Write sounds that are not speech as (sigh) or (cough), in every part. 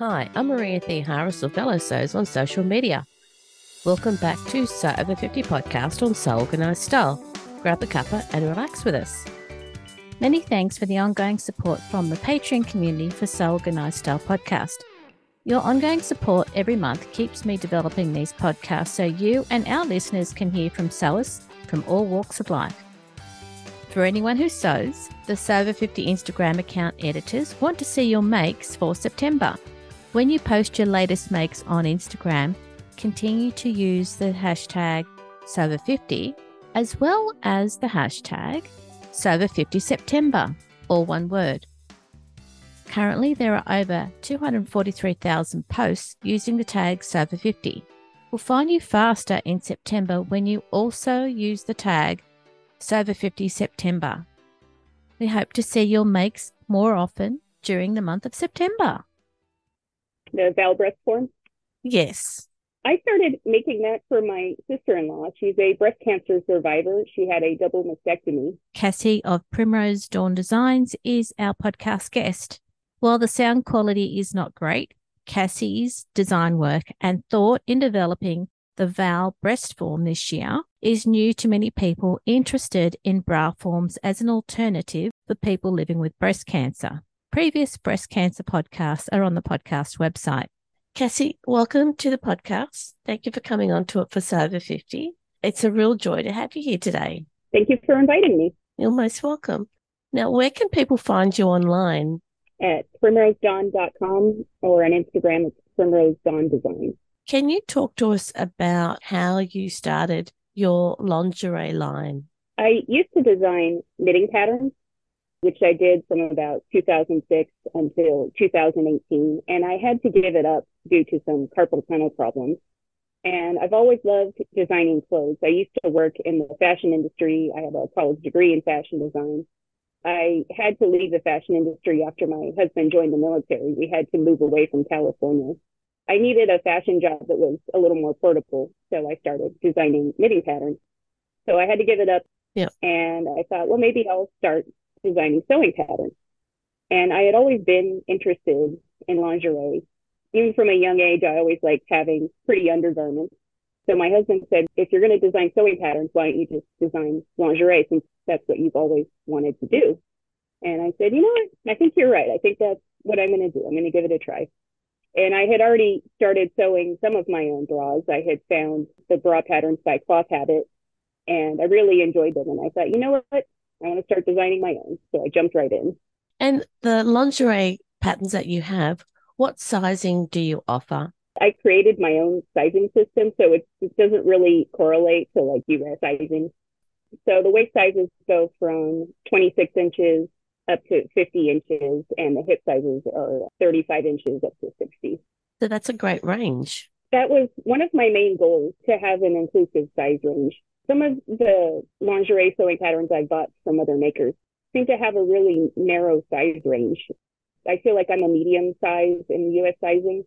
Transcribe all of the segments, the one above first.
Hi, I'm Maria Theoharis of Fellow Sews on social media. Welcome back to Sew Over 50 podcast on Sew Organised Style. Grab a cuppa and relax with us. Many thanks for the ongoing support from the Patreon community for Sew Organised Style podcast. Your ongoing support every month keeps me developing these podcasts so you and our listeners can hear from sewers from all walks of life. For anyone who sews, the Sew Over 50 Instagram account editors want to see your makes for September. When you post your latest makes on Instagram, continue to use the hashtag SEW50 as well as the hashtag SEW50September, all one word. Currently, there are over 243,000 posts using the tag SEW50. We'll find you faster in September when you also use the tag SEW50September. We hope to see your makes more often during the month of September the Val breast form? Yes. I started making that for my sister in law. She's a breast cancer survivor. She had a double mastectomy. Cassie of Primrose Dawn Designs is our podcast guest. While the sound quality is not great, Cassie's design work and thought in developing the Val breast form this year is new to many people interested in bra forms as an alternative for people living with breast cancer. Previous breast cancer podcasts are on the podcast website. Cassie, welcome to the podcast. Thank you for coming on to it for Sew Over 50. It's a real joy to have you here today. Thank you for inviting me. You're most welcome. Now, where can people find you online? At primrosedawn.com or on Instagram, it's Primrose Dawn Design. Can you talk to us about how you started your lingerie line? I used to design knitting patterns which I did from about 2006 until 2018. And I had to give it up due to some carpal tunnel problems. And I've always loved designing clothes. I used to work in the fashion industry. I have a college degree in fashion design. I had to leave the fashion industry after my husband joined the military. We had to move away from California. I needed a fashion job that was a little more portable. So I started designing knitting patterns. So I had to give it up. Yeah. And I thought, well, maybe I'll start designing sewing patterns. And I had always been interested in lingerie. Even from a young age, I always liked having pretty undergarments. So my husband said, if you're going to design sewing patterns, why don't you just design lingerie since that's what you've always wanted to do? And I said, you know what? I think you're right. I think that's what I'm going to do. I'm going to give it a try. And I had already started sewing some of my own bras. I had found the bra patterns by Cloth Habit and I really enjoyed them. And I thought, you know what? I want to start designing my own. So I jumped right in. And the lingerie patterns that you have, what sizing do you offer? I created my own sizing system, so it, it doesn't really correlate to like US sizing. So the waist sizes go from 26 inches up to 50 inches, and the hip sizes are 35 inches up to 60. So that's a great range. That was one of my main goals to have an inclusive size range. Some of the lingerie sewing patterns I bought from other makers seem to have a really narrow size range. I feel like I'm a medium size in US sizing,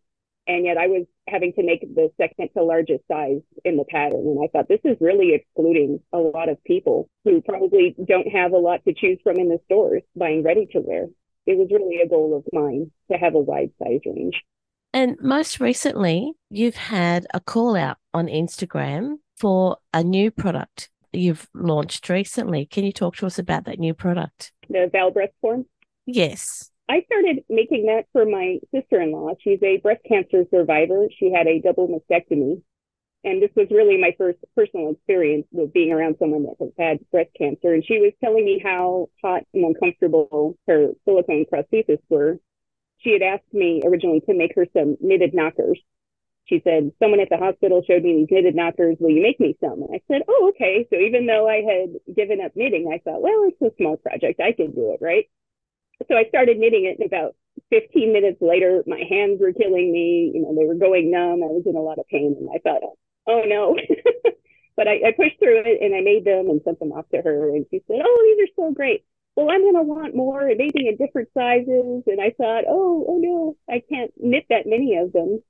and yet I was having to make the second to largest size in the pattern. And I thought this is really excluding a lot of people who probably don't have a lot to choose from in the stores buying ready to wear. It was really a goal of mine to have a wide size range. And most recently, you've had a call out on Instagram for a new product you've launched recently. Can you talk to us about that new product? The Val breast form? Yes. I started making that for my sister in law. She's a breast cancer survivor. She had a double mastectomy. And this was really my first personal experience with being around someone that has had breast cancer. And she was telling me how hot and uncomfortable her silicone prosthesis were. She had asked me originally to make her some knitted knockers she said, someone at the hospital showed me these knitted knockers. Will you make me some? And I said, oh, okay. So even though I had given up knitting, I thought, well, it's a small project. I can do it, right? So I started knitting it and about 15 minutes later, my hands were killing me. You know, they were going numb. I was in a lot of pain and I thought, oh no. (laughs) but I, I pushed through it and I made them and sent them off to her. And she said, oh, these are so great. Well, I'm going to want more and maybe in different sizes. And I thought, oh, oh no, I can't knit that many of them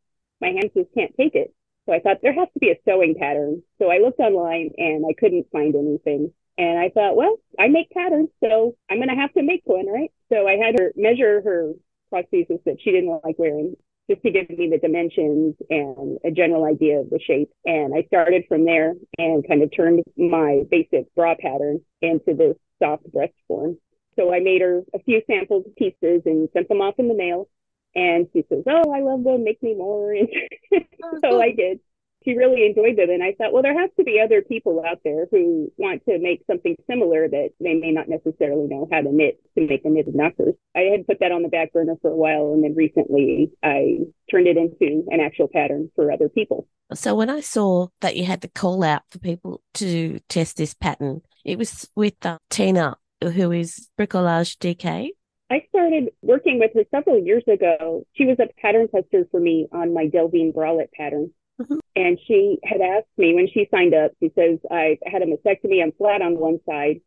my hands just can't take it. So I thought there has to be a sewing pattern. So I looked online and I couldn't find anything. And I thought, well, I make patterns, so I'm going to have to make one, right? So I had her measure her prosthesis that she didn't like wearing. just to give me the dimensions and a general idea of the shape. And I started from there and kind of turned my basic bra pattern into this soft breast form. So I made her a few sample pieces and sent them off in the mail. And she says, Oh, I love them. Make me more. (laughs) And oh, so I did she really enjoyed them. And I thought, well, there has to be other people out there who want to make something similar that they may not necessarily know how to knit to make a knitted knocker. I had put that on the back burner for a while. And then recently I turned it into an actual pattern for other people. So when I saw that you had to call out for people to test this pattern, it was with uh, Tina, who is Bricolage DK. I started working with her several years ago. She was a pattern tester for me on my Delvine bralette pattern. Mm-hmm. And she had asked me when she signed up, she says, I had a mastectomy. I'm flat on one side.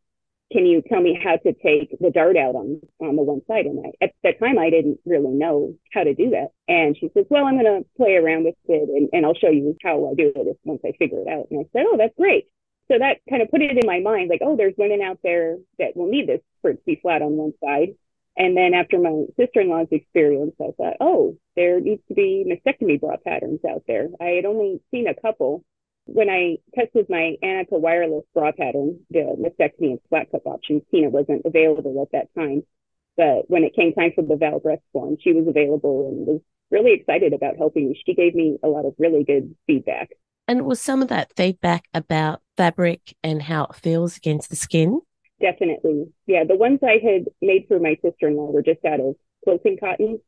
Can you tell me how to take the dart out on, on the one side? And I, at that time, I didn't really know how to do that. And she says, well, I'm going to play around with it and, and I'll show you how I do it once I figure it out. And I said, oh, that's great. So that kind of put it in my mind, like, oh, there's women out there that will need this for it to be flat on one side. And then after my sister-in-law's experience, I thought, oh, there needs to be mastectomy bra patterns out there. I had only seen a couple. When I tested my Annika wireless bra pattern, the mastectomy and flat cup option, Tina wasn't available at that time. But when it came time for the Val breast form, she was available and was really excited about helping me. She gave me a lot of really good feedback. And was some of that feedback about fabric and how it feels against the skin? Definitely. Yeah. The ones I had made for my sister in law were just out of quilting cotton.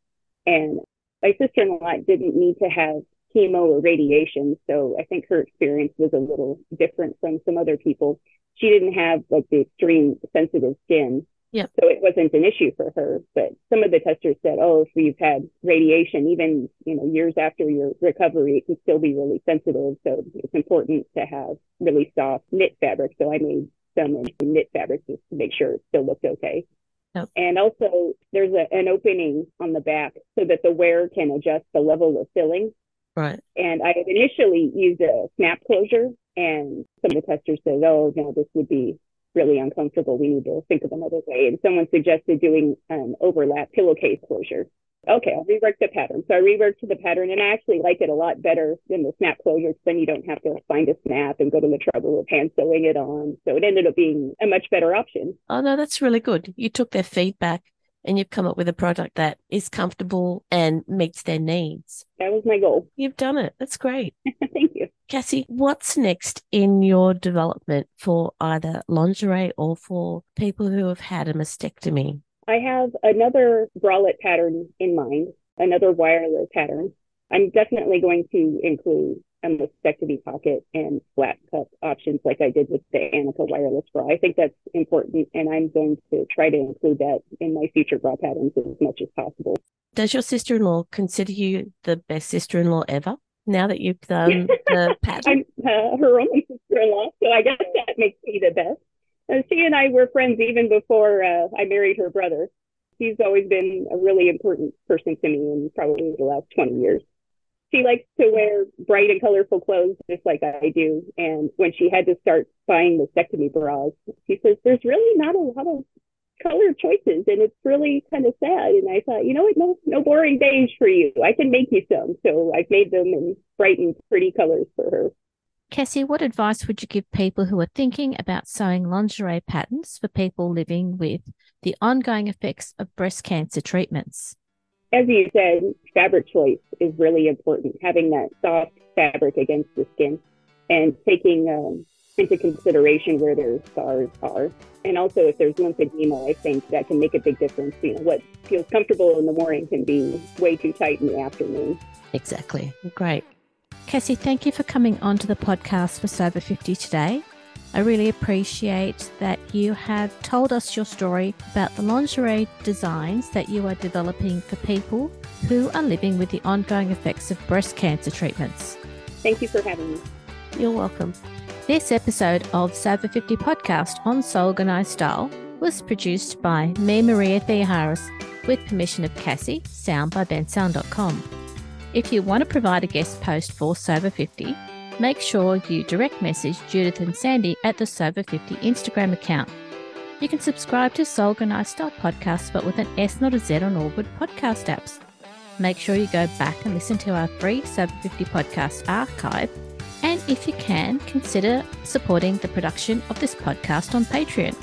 And my sister in law didn't need to have chemo or radiation. So I think her experience was a little different from some other people. She didn't have like the extreme sensitive skin. Yeah. So it wasn't an issue for her. But some of the testers said, oh, if you've had radiation, even, you know, years after your recovery, it can still be really sensitive. So it's important to have really soft knit fabric. So I made some knit fabric just to make sure it still looked okay. Yep. And also there's a, an opening on the back so that the wearer can adjust the level of filling. Right. And I initially used a snap closure and some of the testers said, oh, no, this would be really uncomfortable. We need to think of another way. And someone suggested doing an overlap pillowcase closure okay, I'll rework the pattern. So I reworked the pattern and I actually like it a lot better than the snap closure because then you don't have to find a snap and go to the trouble of hand sewing it on. So it ended up being a much better option. Oh, no, that's really good. You took their feedback and you've come up with a product that is comfortable and meets their needs. That was my goal. You've done it. That's great. (laughs) Thank you. Cassie, what's next in your development for either lingerie or for people who have had a mastectomy? I have another bralette pattern in mind, another wireless pattern. I'm definitely going to include a mastectomy pocket and flat cup options like I did with the Annika wireless bra. I think that's important, and I'm going to try to include that in my future bra patterns as much as possible. Does your sister in law consider you the best sister in law ever? Now that you've done (laughs) the pattern, I'm uh, her only sister in law, so I guess that makes me the best. And she and I were friends even before uh, I married her brother. She's always been a really important person to me in probably the last 20 years. She likes to wear bright and colorful clothes just like I do. And when she had to start buying mastectomy bras, she says, there's really not a lot of color choices and it's really kind of sad. And I thought, you know what, no, no boring days for you. I can make you some. So I've made them in bright and pretty colors for her. Cassie, what advice would you give people who are thinking about sewing lingerie patterns for people living with the ongoing effects of breast cancer treatments? As you said, fabric choice is really important, having that soft fabric against the skin and taking um, into consideration where their scars are. And also, if there's lymphedema, I think that can make a big difference. You know, what feels comfortable in the morning can be way too tight in the afternoon. Exactly. Great. Cassie, thank you for coming onto the podcast for Sew Over 50 today. I really appreciate that you have told us your story about the lingerie designs that you are developing for people who are living with the ongoing effects of breast cancer treatments. Thank you for having me. You're welcome. This episode of Over 50 podcast on Organised Style was produced by me, Maria Theoharis, with permission of Cassie, sound by bensound.com. If you want to provide a guest post for Sew Over 50, make sure you direct message Judith and Sandy at the Sew Over 50 Instagram account. You can subscribe to Organised Style Podcast, but with an S, not a Z on all good podcast apps. make sure you go back and listen to our free Sew Over 50 podcast archive. And if you can, consider supporting the production of this podcast on Patreon.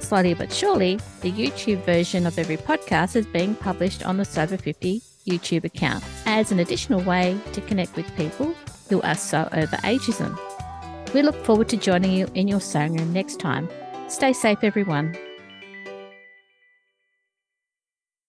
Slowly but surely, the YouTube version of every podcast is being published on the Sew Over 50 YouTube account as an additional way to connect with people who are so over ageism. We look forward to joining you in your sewing room next time. Stay safe, everyone.